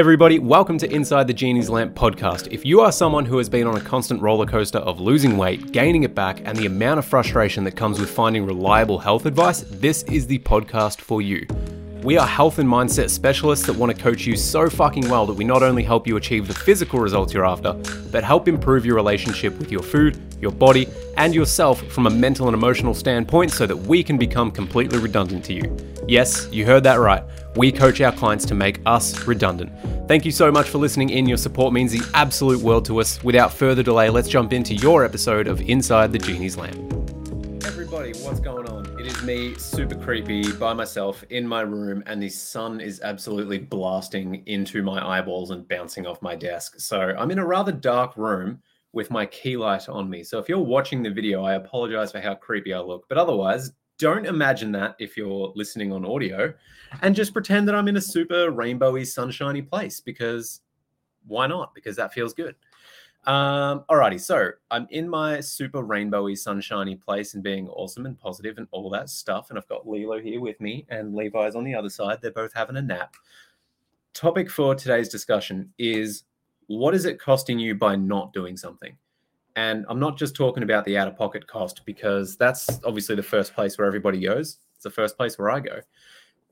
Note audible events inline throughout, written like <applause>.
Everybody, welcome to Inside the Genie's Lamp podcast. If you are someone who has been on a constant roller coaster of losing weight, gaining it back, and the amount of frustration that comes with finding reliable health advice, this is the podcast for you. We are health and mindset specialists that want to coach you so fucking well that we not only help you achieve the physical results you're after, but help improve your relationship with your food, your body, and yourself from a mental and emotional standpoint so that we can become completely redundant to you. Yes, you heard that right. We coach our clients to make us redundant. Thank you so much for listening in. Your support means the absolute world to us. Without further delay, let's jump into your episode of Inside the Genie's Lamp. Everybody, what's going on? It is me, super creepy, by myself in my room, and the sun is absolutely blasting into my eyeballs and bouncing off my desk. So I'm in a rather dark room with my key light on me. So if you're watching the video, I apologize for how creepy I look. But otherwise, don't imagine that if you're listening on audio and just pretend that I'm in a super rainbowy, sunshiny place because why not? Because that feels good. Um, alrighty, so I'm in my super rainbowy, sunshiny place and being awesome and positive and all that stuff. And I've got Lilo here with me and Levi's on the other side. They're both having a nap. Topic for today's discussion is what is it costing you by not doing something? And I'm not just talking about the out of pocket cost because that's obviously the first place where everybody goes. It's the first place where I go.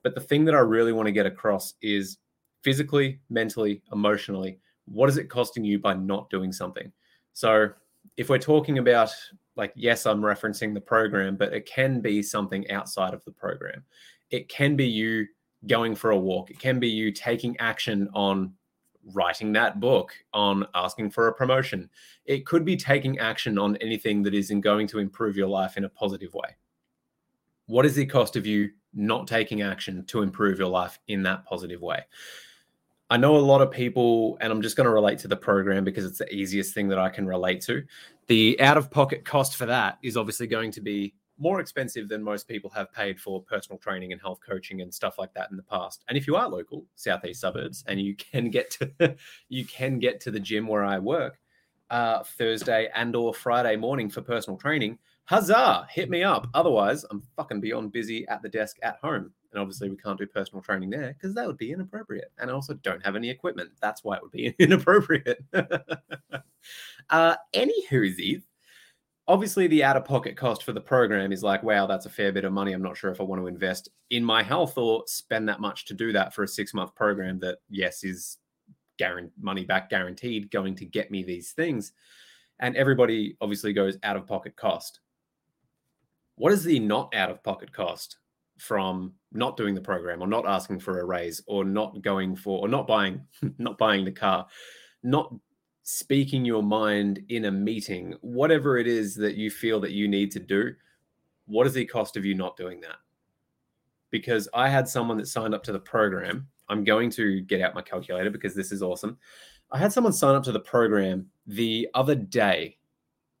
But the thing that I really want to get across is physically, mentally, emotionally, what is it costing you by not doing something? So if we're talking about, like, yes, I'm referencing the program, but it can be something outside of the program. It can be you going for a walk, it can be you taking action on writing that book, on asking for a promotion. It could be taking action on anything that is in going to improve your life in a positive way. What is the cost of you not taking action to improve your life in that positive way? I know a lot of people, and I'm just going to relate to the program because it's the easiest thing that I can relate to. The out of pocket cost for that is obviously going to be more expensive than most people have paid for personal training and health coaching and stuff like that in the past. And if you are local, southeast suburbs, and you <laughs> can get to you can get to the gym where I work uh, Thursday and or Friday morning for personal training, huzzah! Hit me up. Otherwise, I'm fucking beyond busy at the desk at home. And obviously, we can't do personal training there because that would be inappropriate. And I also don't have any equipment. That's why it would be <laughs> inappropriate. <laughs> uh, anywho, obviously the out of pocket cost for the program is like wow that's a fair bit of money. I'm not sure if i want to invest in my health or spend that much to do that for a six month program that yes is money back guaranteed going to get me these things. And everybody obviously goes out of pocket cost. What is the not out of pocket cost from not doing the program or not asking for a raise or not going for or not buying <laughs> not buying the car not speaking your mind in a meeting, whatever it is that you feel that you need to do, what is the cost of you not doing that? Because I had someone that signed up to the program. I'm going to get out my calculator because this is awesome. I had someone sign up to the program the other day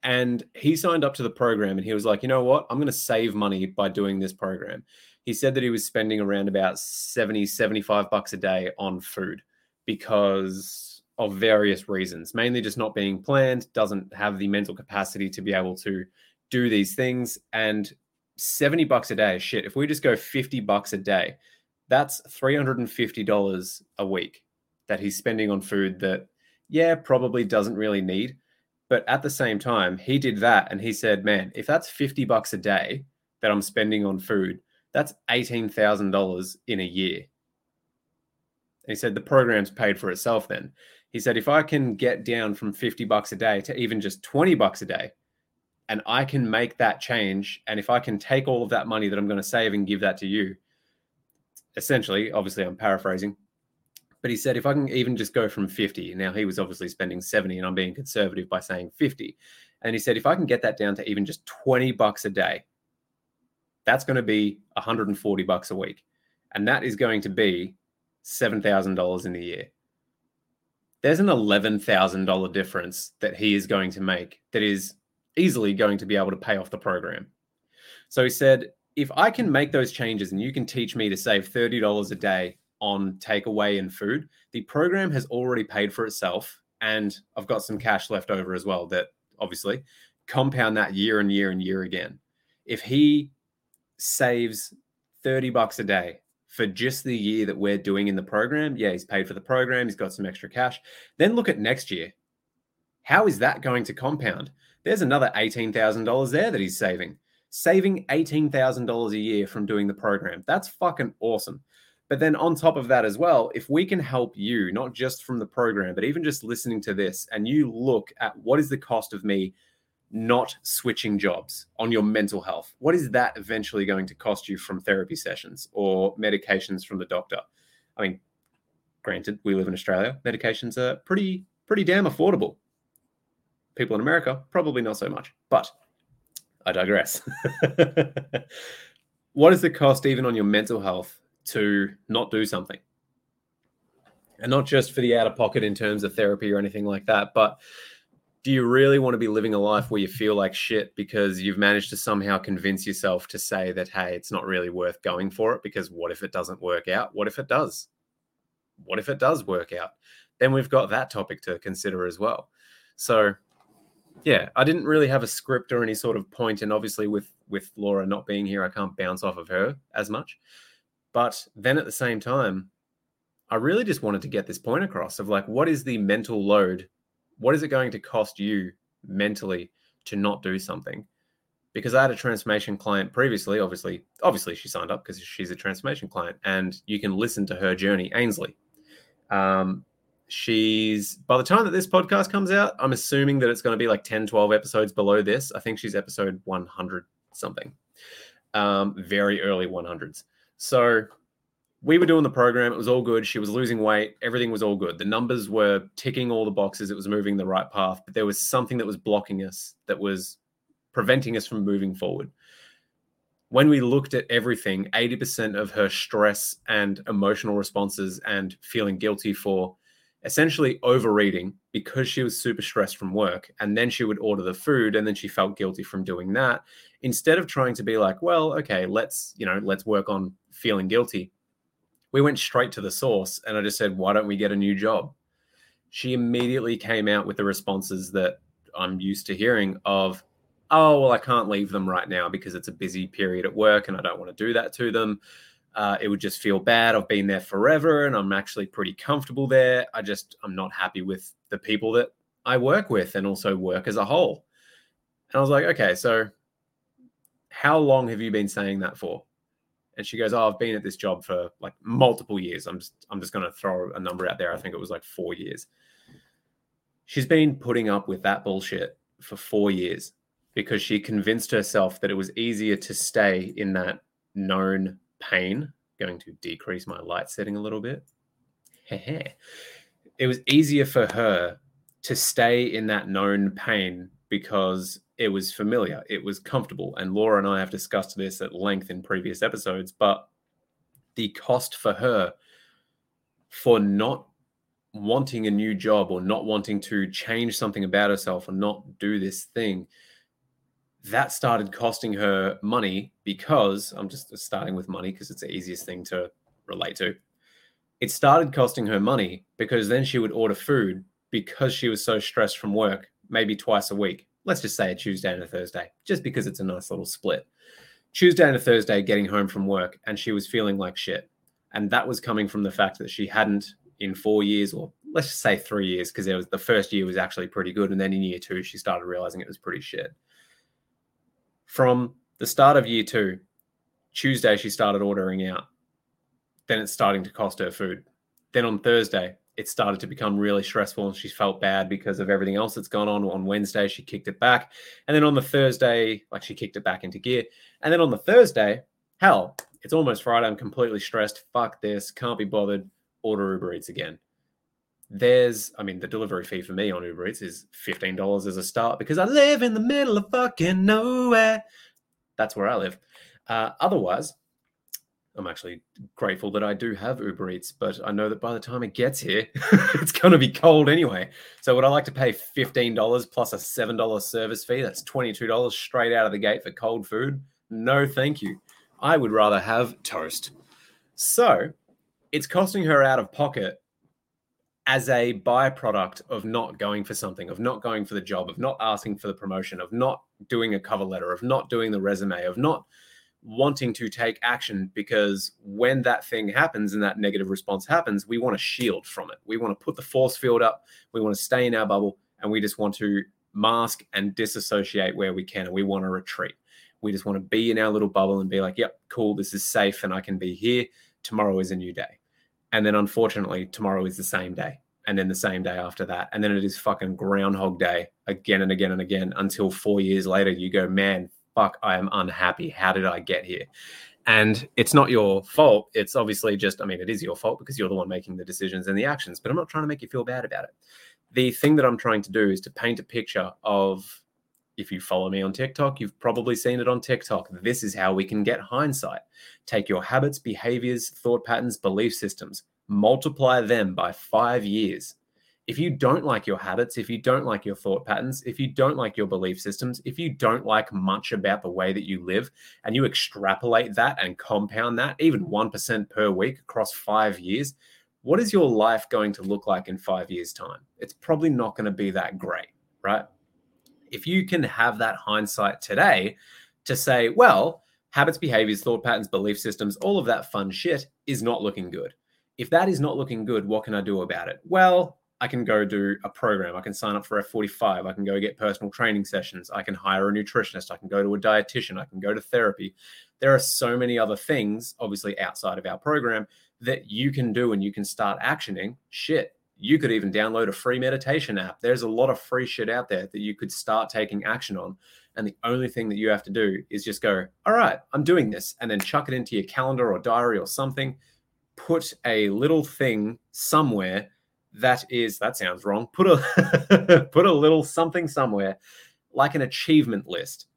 and he signed up to the program and he was like, you know what? I'm going to save money by doing this program. He said that he was spending around about 70, 75 bucks a day on food because of various reasons, mainly just not being planned, doesn't have the mental capacity to be able to do these things. And 70 bucks a day, shit, if we just go 50 bucks a day, that's $350 a week that he's spending on food that, yeah, probably doesn't really need. But at the same time, he did that and he said, man, if that's 50 bucks a day that I'm spending on food, that's $18,000 in a year. And he said the program's paid for itself then. He said, if I can get down from 50 bucks a day to even just 20 bucks a day, and I can make that change, and if I can take all of that money that I'm going to save and give that to you, essentially, obviously, I'm paraphrasing, but he said, if I can even just go from 50, now he was obviously spending 70, and I'm being conservative by saying 50. And he said, if I can get that down to even just 20 bucks a day, that's going to be 140 bucks a week. And that is going to be $7,000 in a year there's an $11,000 difference that he is going to make that is easily going to be able to pay off the program. So he said, if I can make those changes and you can teach me to save $30 a day on takeaway and food, the program has already paid for itself. And I've got some cash left over as well that obviously compound that year and year and year again. If he saves 30 bucks a day for just the year that we're doing in the program, yeah, he's paid for the program, he's got some extra cash. Then look at next year. How is that going to compound? There's another $18,000 there that he's saving. Saving $18,000 a year from doing the program. That's fucking awesome. But then on top of that as well, if we can help you, not just from the program, but even just listening to this, and you look at what is the cost of me not switching jobs on your mental health, what is that eventually going to cost you from therapy sessions or medications from the doctor? I mean, granted, we live in Australia, medications are pretty, pretty damn affordable. People in America, probably not so much, but I digress. <laughs> what is the cost even on your mental health to not do something? And not just for the out of pocket in terms of therapy or anything like that, but do you really want to be living a life where you feel like shit because you've managed to somehow convince yourself to say that, hey, it's not really worth going for it? Because what if it doesn't work out? What if it does? What if it does work out? Then we've got that topic to consider as well. So, yeah, I didn't really have a script or any sort of point, and obviously with with Laura not being here, I can't bounce off of her as much. But then at the same time, I really just wanted to get this point across of like, what is the mental load? What is it going to cost you mentally to not do something? Because I had a transformation client previously. Obviously, obviously she signed up because she's a transformation client, and you can listen to her journey, Ainsley. Um, she's by the time that this podcast comes out i'm assuming that it's going to be like 10 12 episodes below this i think she's episode 100 something um, very early 100s so we were doing the program it was all good she was losing weight everything was all good the numbers were ticking all the boxes it was moving the right path but there was something that was blocking us that was preventing us from moving forward when we looked at everything 80% of her stress and emotional responses and feeling guilty for essentially overeating because she was super stressed from work. And then she would order the food and then she felt guilty from doing that. Instead of trying to be like, well, okay, let's, you know, let's work on feeling guilty. We went straight to the source and I just said, why don't we get a new job? She immediately came out with the responses that I'm used to hearing of, oh, well, I can't leave them right now because it's a busy period at work and I don't want to do that to them uh, it would just feel bad. I've been there forever and I'm actually pretty comfortable there. I just, I'm not happy with the people that I work with and also work as a whole. And I was like, okay, so how long have you been saying that for? And she goes, oh, I've been at this job for like multiple years. I'm just, I'm just going to throw a number out there. I think it was like four years. She's been putting up with that bullshit for four years because she convinced herself that it was easier to stay in that known pain, going to decrease my light setting a little bit. it was easier for her to stay in that known pain because it was familiar, it was comfortable. And Laura and I have discussed this at length in previous episodes, but the cost for her for not wanting a new job or not wanting to change something about herself or not do this thing that started costing her money because I'm just starting with money because it's the easiest thing to relate to. It started costing her money because then she would order food because she was so stressed from work, maybe twice a week. Let's just say a Tuesday and a Thursday, just because it's a nice little split. Tuesday and a Thursday getting home from work, and she was feeling like shit. And that was coming from the fact that she hadn't in four years, or let's just say three years, because there was the first year was actually pretty good. And then in year two, she started realizing it was pretty shit from the start of year two, Tuesday, she started ordering out. Then it's starting to cost her food. Then on Thursday, it started to become really stressful and she felt bad because of everything else that's gone on. On Wednesday, she kicked it back. And then on the Thursday, like she kicked it back into gear. And then on the Thursday, hell, it's almost Friday. I'm completely stressed. Fuck this. Can't be bothered. Order Uber Eats again. There's, I mean, the delivery fee for me on Uber Eats is $15 as a start because I live in the middle of fucking nowhere. That's where I live. Uh, otherwise, I'm actually grateful that I do have Uber Eats, but I know that by the time it gets here, <laughs> it's going to be cold anyway. So, would I like to pay $15 plus a $7 service fee? That's $22 straight out of the gate for cold food. No, thank you. I would rather have toast. So, it's costing her out of pocket as a byproduct of not going for something, of not going for the job, of not asking for the promotion, of not doing a cover letter, of not doing the resume, of not wanting to take action because when that thing happens and that negative response happens, we want to shield from it. We want to put the force field up, we want to stay in our bubble, and we just want to mask and disassociate where we can. And we want to retreat. We just want to be in our little bubble and be like, yep, cool, this is safe and I can be here. Tomorrow is a new day. And then unfortunately, tomorrow is the same day. And then the same day after that. And then it is fucking Groundhog Day again and again and again until four years later, you go, man, fuck, I am unhappy. How did I get here? And it's not your fault. It's obviously just, I mean, it is your fault because you're the one making the decisions and the actions, but I'm not trying to make you feel bad about it. The thing that I'm trying to do is to paint a picture of if you follow me on TikTok, you've probably seen it on TikTok. This is how we can get hindsight. Take your habits, behaviors, thought patterns, belief systems, multiply them by five years. If you don't like your habits, if you don't like your thought patterns, if you don't like your belief systems, if you don't like much about the way that you live, and you extrapolate that and compound that even mm. 1% per week across five years, what is your life going to look like in five years' time? It's probably not going to be that great, right? if you can have that hindsight today to say, well, habits, behaviors, thought patterns, belief systems, all of that fun shit is not looking good. If that is not looking good, what can I do about it? Well, I can go do a program. I can sign up for F45. I can go get personal training sessions. I can hire a nutritionist. I can go to a dietitian. I can go to therapy. There are so many other things, obviously outside of our program, that you can do and you can start actioning. Shit, you could even download a free meditation app. There's a lot of free shit out there that you could start taking action on. And the only thing that you have to do is just go, all right, I'm doing this, and then chuck it into your calendar or diary or something. Put a little thing somewhere that is that sounds wrong. Put a <laughs> put a little something somewhere, like an achievement list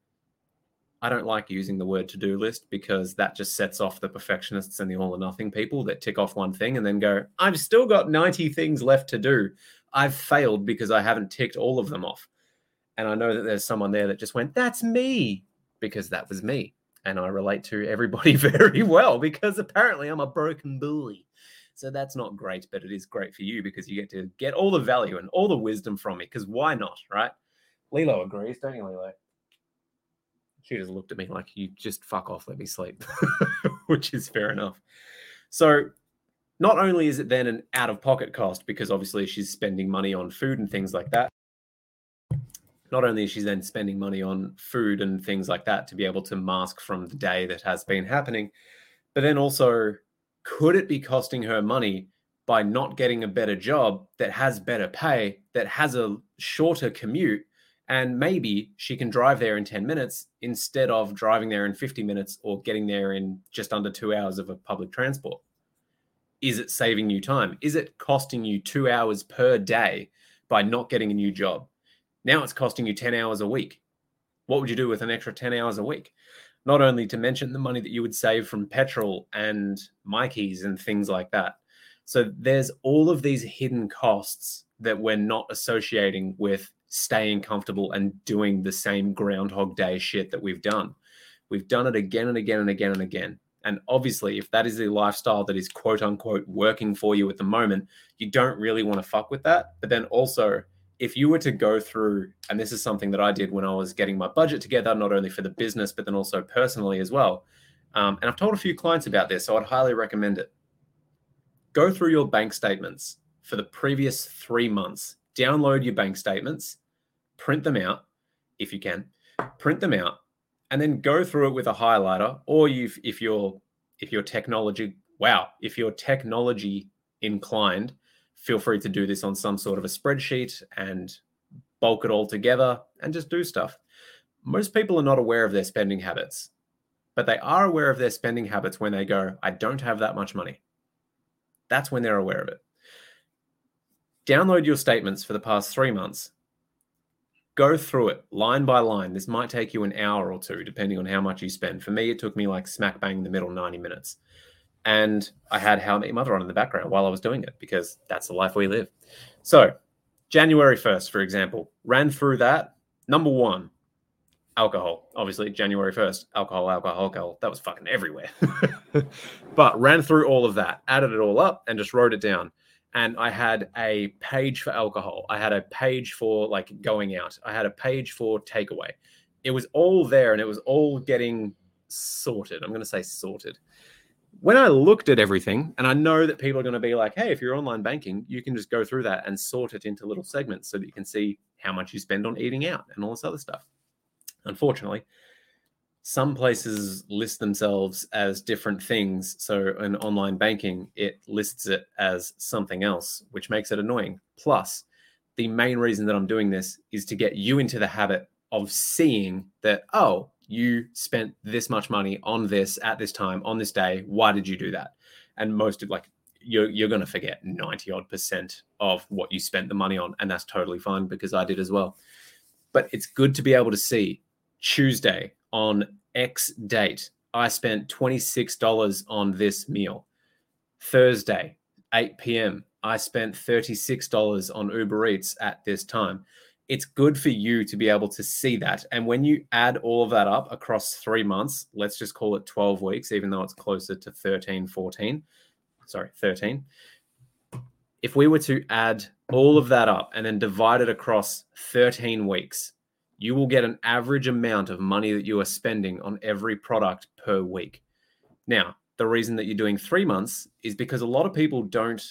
I don't like using the word to do list because that just sets off the perfectionists and the all or nothing people that tick off one thing and then go, I've still got 90 things left to do. I've failed because I haven't ticked all of them off. And I know that there's someone there that just went, That's me, because that was me. And I relate to everybody <laughs> very well because apparently I'm a broken boy. So that's not great, but it is great for you because you get to get all the value and all the wisdom from me. Because why not, right? Lilo agrees, don't you, Lilo? She just looked at me like, you just fuck off, let me sleep, <laughs> which is fair enough. So, not only is it then an out of pocket cost because obviously she's spending money on food and things like that, not only is she then spending money on food and things like that to be able to mask from the day that has been happening, but then also, could it be costing her money by not getting a better job that has better pay, that has a shorter commute, and maybe she can drive there in 10 minutes instead of driving there in 50 minutes or getting there in just under two hours of a public transport. Is it saving you time? Is it costing you two hours per day by not getting a new job? Now it's costing you 10 hours a week. What would you do with an extra 10 hours a week? Not only to mention the money that you would save from petrol and Mikey's and things like that. So there's all of these hidden costs that we're not associating with staying comfortable and doing the same Groundhog Day shit that we've done. We've done it again and again and again and again. And obviously, if that is the lifestyle that is quote unquote working for you at the moment, you don't really want to fuck with that. But then also, if you were to go through, and this is something that I did when I was getting my budget together, not only for the business, but then also personally as well. Um, and I've told a few clients about this, so I'd highly recommend it. Go through your bank statements for the previous three months, download your bank statements, print them out if you can, print them out, and then go through it with a highlighter. Or you, if you're if you're technology, wow, if you're technology inclined, feel free to do this on some sort of a spreadsheet and bulk it all together and just do stuff. Most people are not aware of their spending habits, but they are aware of their spending habits when they go, I don't have that much money. That's when they're aware of it. Download your statements for the past three months go through it line by line. This might take you an hour or two, depending on how much you spend. For me, it took me like smack bang in the middle 90 minutes. And I had How I Met Your Mother on in the background while I was doing it because that's the life we live. So, January 1st, for example, ran through that. Number one, alcohol. Obviously, January 1st, alcohol, alcohol, alcohol. That was fucking everywhere. <laughs> but ran through all of that, added it all up, and just wrote it down and I had a page for alcohol. I had a page for like going out. I had a page for takeaway. It was all there and it was all getting sorted. I'm going to say sorted. When I looked at everything, and I know that people are going to be like, hey, if you're online banking, you can just go through that and sort it into little segments so that you can see how much you spend on eating out and all this other stuff. Unfortunately, some places list themselves as different things. So in online banking, it lists it as something else, which makes it annoying. Plus, the main reason that I'm doing this is to get you into the habit of seeing that, oh, you spent this much money on this at this time on this day. Why did you do that? And most of like you're you're gonna forget 90 odd percent of what you spent the money on, and that's totally fine because I did as well. But it's good to be able to see Tuesday, on X date, I spent $26 on this meal. Thursday, 8 p.m., I spent $36 on Uber Eats at this time. It's good for you to be able to see that. And when you add all of that up across three months, let's just call it 12 weeks, even though it's closer to 13, 14, sorry, 13. If we were to add all of that up and then divide it across 13 weeks, you will get an average amount of money that you are spending on every product per week. Now, the reason that you're doing three months is because a lot of people don't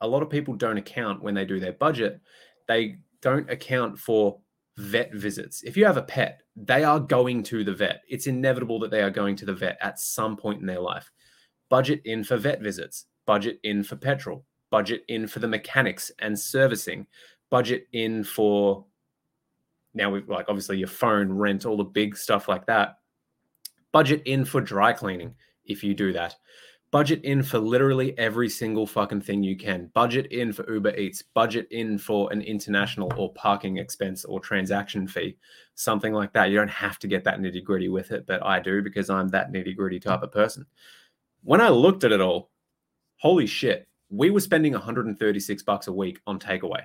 a lot of people don't account when they do their budget they don't account for vet visits. If you have a pet they are going to the vet. It's inevitable that they are going to the vet at some point in their life. Budget in for vet visits. Budget in for petrol. Budget in for the mechanics and servicing. Budget in for now we've like obviously your phone, rent, all the big stuff like that. Budget in for dry cleaning if you do that. Budget in for literally every single fucking thing you can. Budget in for Uber Eats. Budget in for an international or parking expense or transaction fee, something like that. You don't have to get that nitty gritty with it, but I do because I'm that nitty gritty type of person. When I looked at it all, holy shit, we were spending 136 bucks a week on takeaway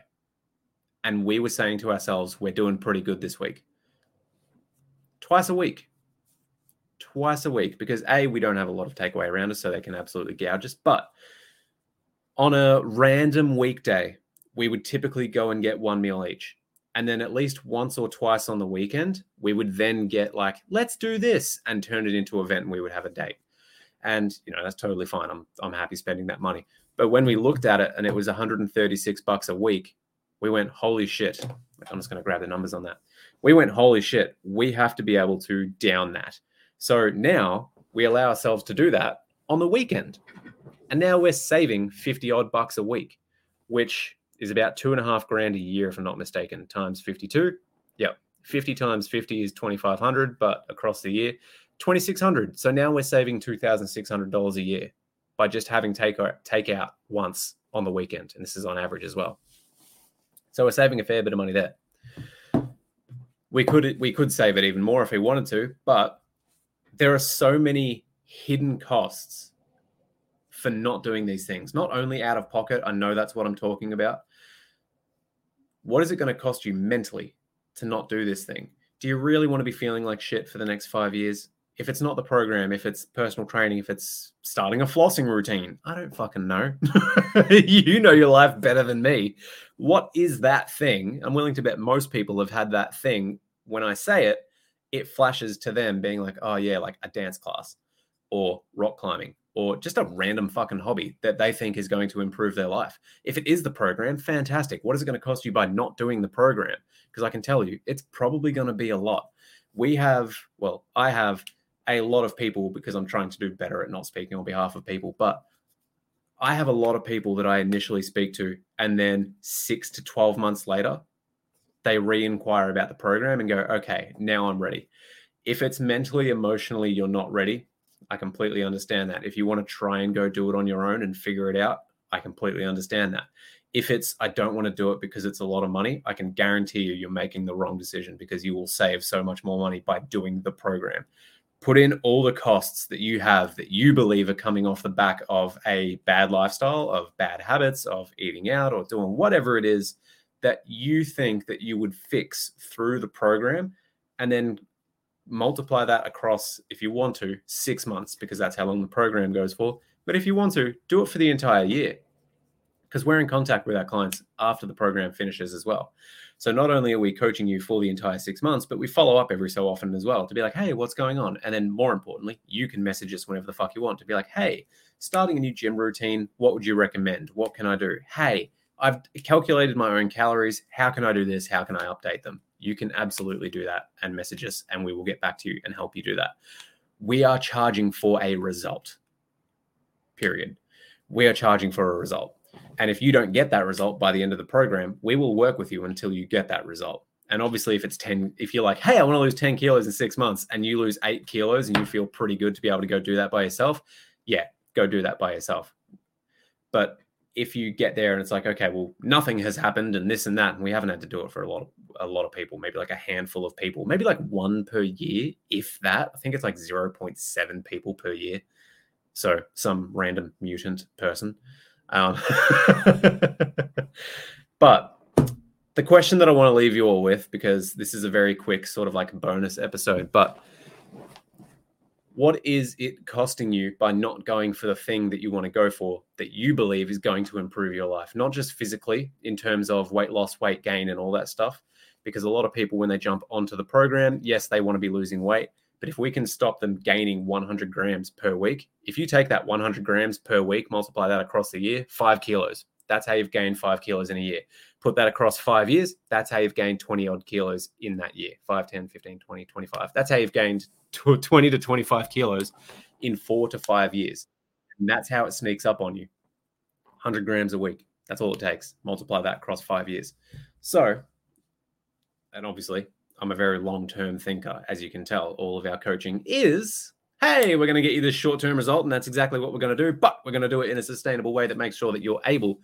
and we were saying to ourselves, we're doing pretty good this week. Twice a week. Twice a week. Because A, we don't have a lot of takeaway around us, so they can absolutely gouge us. But on a random weekday, we would typically go and get one meal each. And then at least once or twice on the weekend, we would then get like, let's do this and turn it into an event and we would have a date. And you know, that's totally fine. I'm I'm happy spending that money. But when we looked at it and it was 136 bucks a week, we went, holy shit. I'm just going to grab the numbers on that. We went, holy shit, we have to be able to down that. So now we allow ourselves to do that on the weekend. And now we're saving 50 odd bucks a week, which is about two and a half grand a year, if I'm not mistaken, times 52. Yep. 50 times 50 is 2,500, but across the year, 2,600. So now we're saving $2,600 a year by just having take, take out once on the weekend. And this is on average as well. So we're saving a fair bit of money there. We could we could save it even more if we wanted to, but there are so many hidden costs for not doing these things. Not only out of pocket, I know that's what I'm talking about. What is it going to cost you mentally to not do this thing? Do you really want to be feeling like shit for the next five years? if it's not the program, if it's personal training, if it's starting a flossing routine, I don't fucking know. <laughs> you know your life better than me. What is that thing? I'm willing to bet most people have had that thing. When I say it, it flashes to them being like, oh, yeah, like a dance class or rock climbing or just a random fucking hobby that they think is going to improve their life. If it is the program, fantastic. What is it going to cost you by not doing the program? Because I can tell you, it's probably going to be a lot. We have, well, I have a lot of people because I'm trying to do better at not speaking on behalf of people. But I have a lot of people that I initially speak to, and then six to 12 months later, they re inquire about the program and go, okay, now I'm ready. If it's mentally, emotionally, you're not ready, I completely understand that. If you want to try and go do it on your own and figure it out, I completely understand that. If it's, I don't want to do it because it's a lot of money, I can guarantee you, you're making the wrong decision because you will save so much more money by doing the program put in all the costs that you have that you believe are coming off the back of a bad lifestyle, of bad habits, of eating out or doing whatever it is that you think that you would fix through the program and then multiply that across if you want to 6 months because that's how long the program goes for. But if you want to, do it for the entire year. because we're in contact with our clients after the program finishes as well. So not only are we coaching you for the entire six months, but we follow up every so often as well to be like, hey, what's going on? And then more importantly, you can message us whenever the fuck you want to be like, hey, starting a new gym routine, what would you recommend? What can I do? Hey, I've calculated my own calories. How can I do this? How can I update them? You can absolutely do that and message us, and we will get back to you and help you do that. We are charging for a result, period. We are charging for a result. And if you don't get that result by the end of the program, we will work with you until you get that result. And obviously, if it's 10, if you're like, hey, I want to lose 10 kilos in six months and you lose eight kilos and you feel pretty good to be able to go do that by yourself, yeah, go do that by yourself. But if you get there and it's like, okay, well, nothing has happened and this and that, and we haven't had to do it for a lot of a lot of people, maybe like a handful of people, maybe like one per year, if that. I think it's like 0.7 people per year. So some random mutant person. Um, <laughs> but the question that I want to leave you all with, because this is a very quick sort of like bonus episode, but what is it costing you by not going for the thing that you want to go for that you believe is going to improve your life? Not just physically in terms of weight loss, weight gain, and all that stuff. Because a lot of people, when they jump onto the program, yes, they want to be losing weight. But if we can stop them gaining 100 grams per week, if you take that 100 grams per week, multiply that across the year, five kilos. That's how you've gained five kilos in a year. Put that across five years, that's how you've gained 20 odd kilos in that year 5, 10, 15, 20, 25. That's how you've gained <laughs> 20 to 25 kilos in four to five years. And that's how it sneaks up on you 100 grams a week. That's all it takes. Multiply that across five years. So, and obviously, I'm a very long term thinker, as you can tell. All of our coaching is hey, we're going to get you this short term result, and that's exactly what we're going to do. But we're going to do it in a sustainable way that makes sure that you're able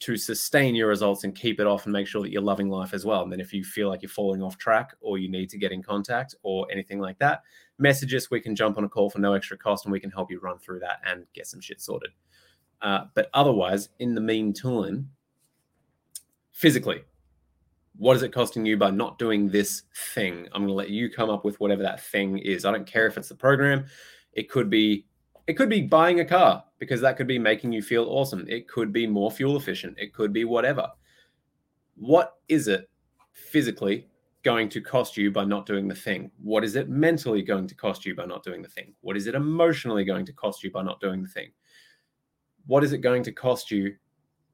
to sustain your results and keep it off and make sure that you're loving life as well. And then if you feel like you're falling off track or you need to get in contact or anything like that, message us. We can jump on a call for no extra cost and we can help you run through that and get some shit sorted. Uh, but otherwise, in the meantime, physically, what is it costing you by not doing this thing? I'm going to let you come up with whatever that thing is. I don't care if it's the program. It could be it could be buying a car because that could be making you feel awesome. It could be more fuel efficient. It could be whatever. What is it physically going to cost you by not doing the thing? What is it mentally going to cost you by not doing the thing? What is it emotionally going to cost you by not doing the thing? What is it going to cost you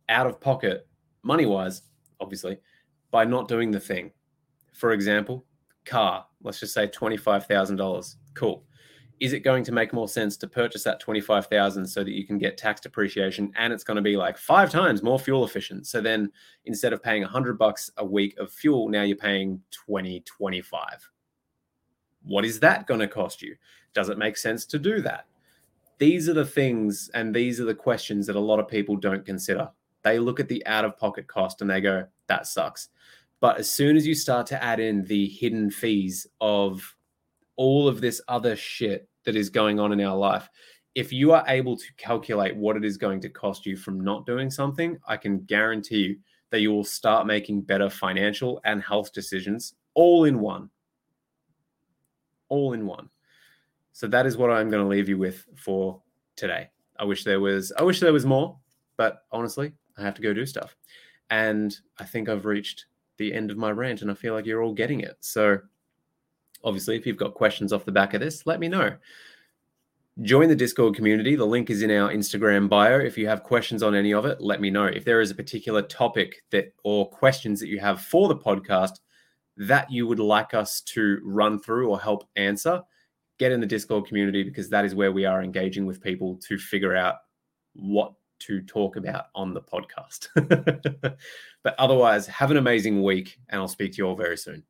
out of pocket, money wise, obviously, by not doing the thing. For example, car, let's just say $25,000. Cool. Is it going to make more sense to purchase that 25,000 so that you can get tax depreciation and it's going to be like five times more fuel efficient. So then instead of paying 100 bucks a week of fuel, now you're paying 20, 25. What is that going to cost you? Does it make sense to do that? These are the things and these are the questions that a lot of people don't consider. They look at the out of pocket cost and they go, that sucks. But as soon as you start to add in the hidden fees of all of this other shit that is going on in our life, if you are able to calculate what it is going to cost you from not doing something, I can guarantee you that you will start making better financial and health decisions all in one. All in one. So that is what I'm going to leave you with for today. I wish there was I wish there was more, but honestly, I have to go do stuff. And I think I've reached the end of my rant and I feel like you're all getting it. So, obviously, if you've got questions off the back of this, let me know. Join the Discord community. The link is in our Instagram bio. If you have questions on any of it, let me know. If there is a particular topic that or questions that you have for the podcast that you would like us to run through or help answer, get in the Discord community because that is where we are engaging with people to figure out what to talk about on the podcast. <laughs> but otherwise, have an amazing week, and I'll speak to you all very soon.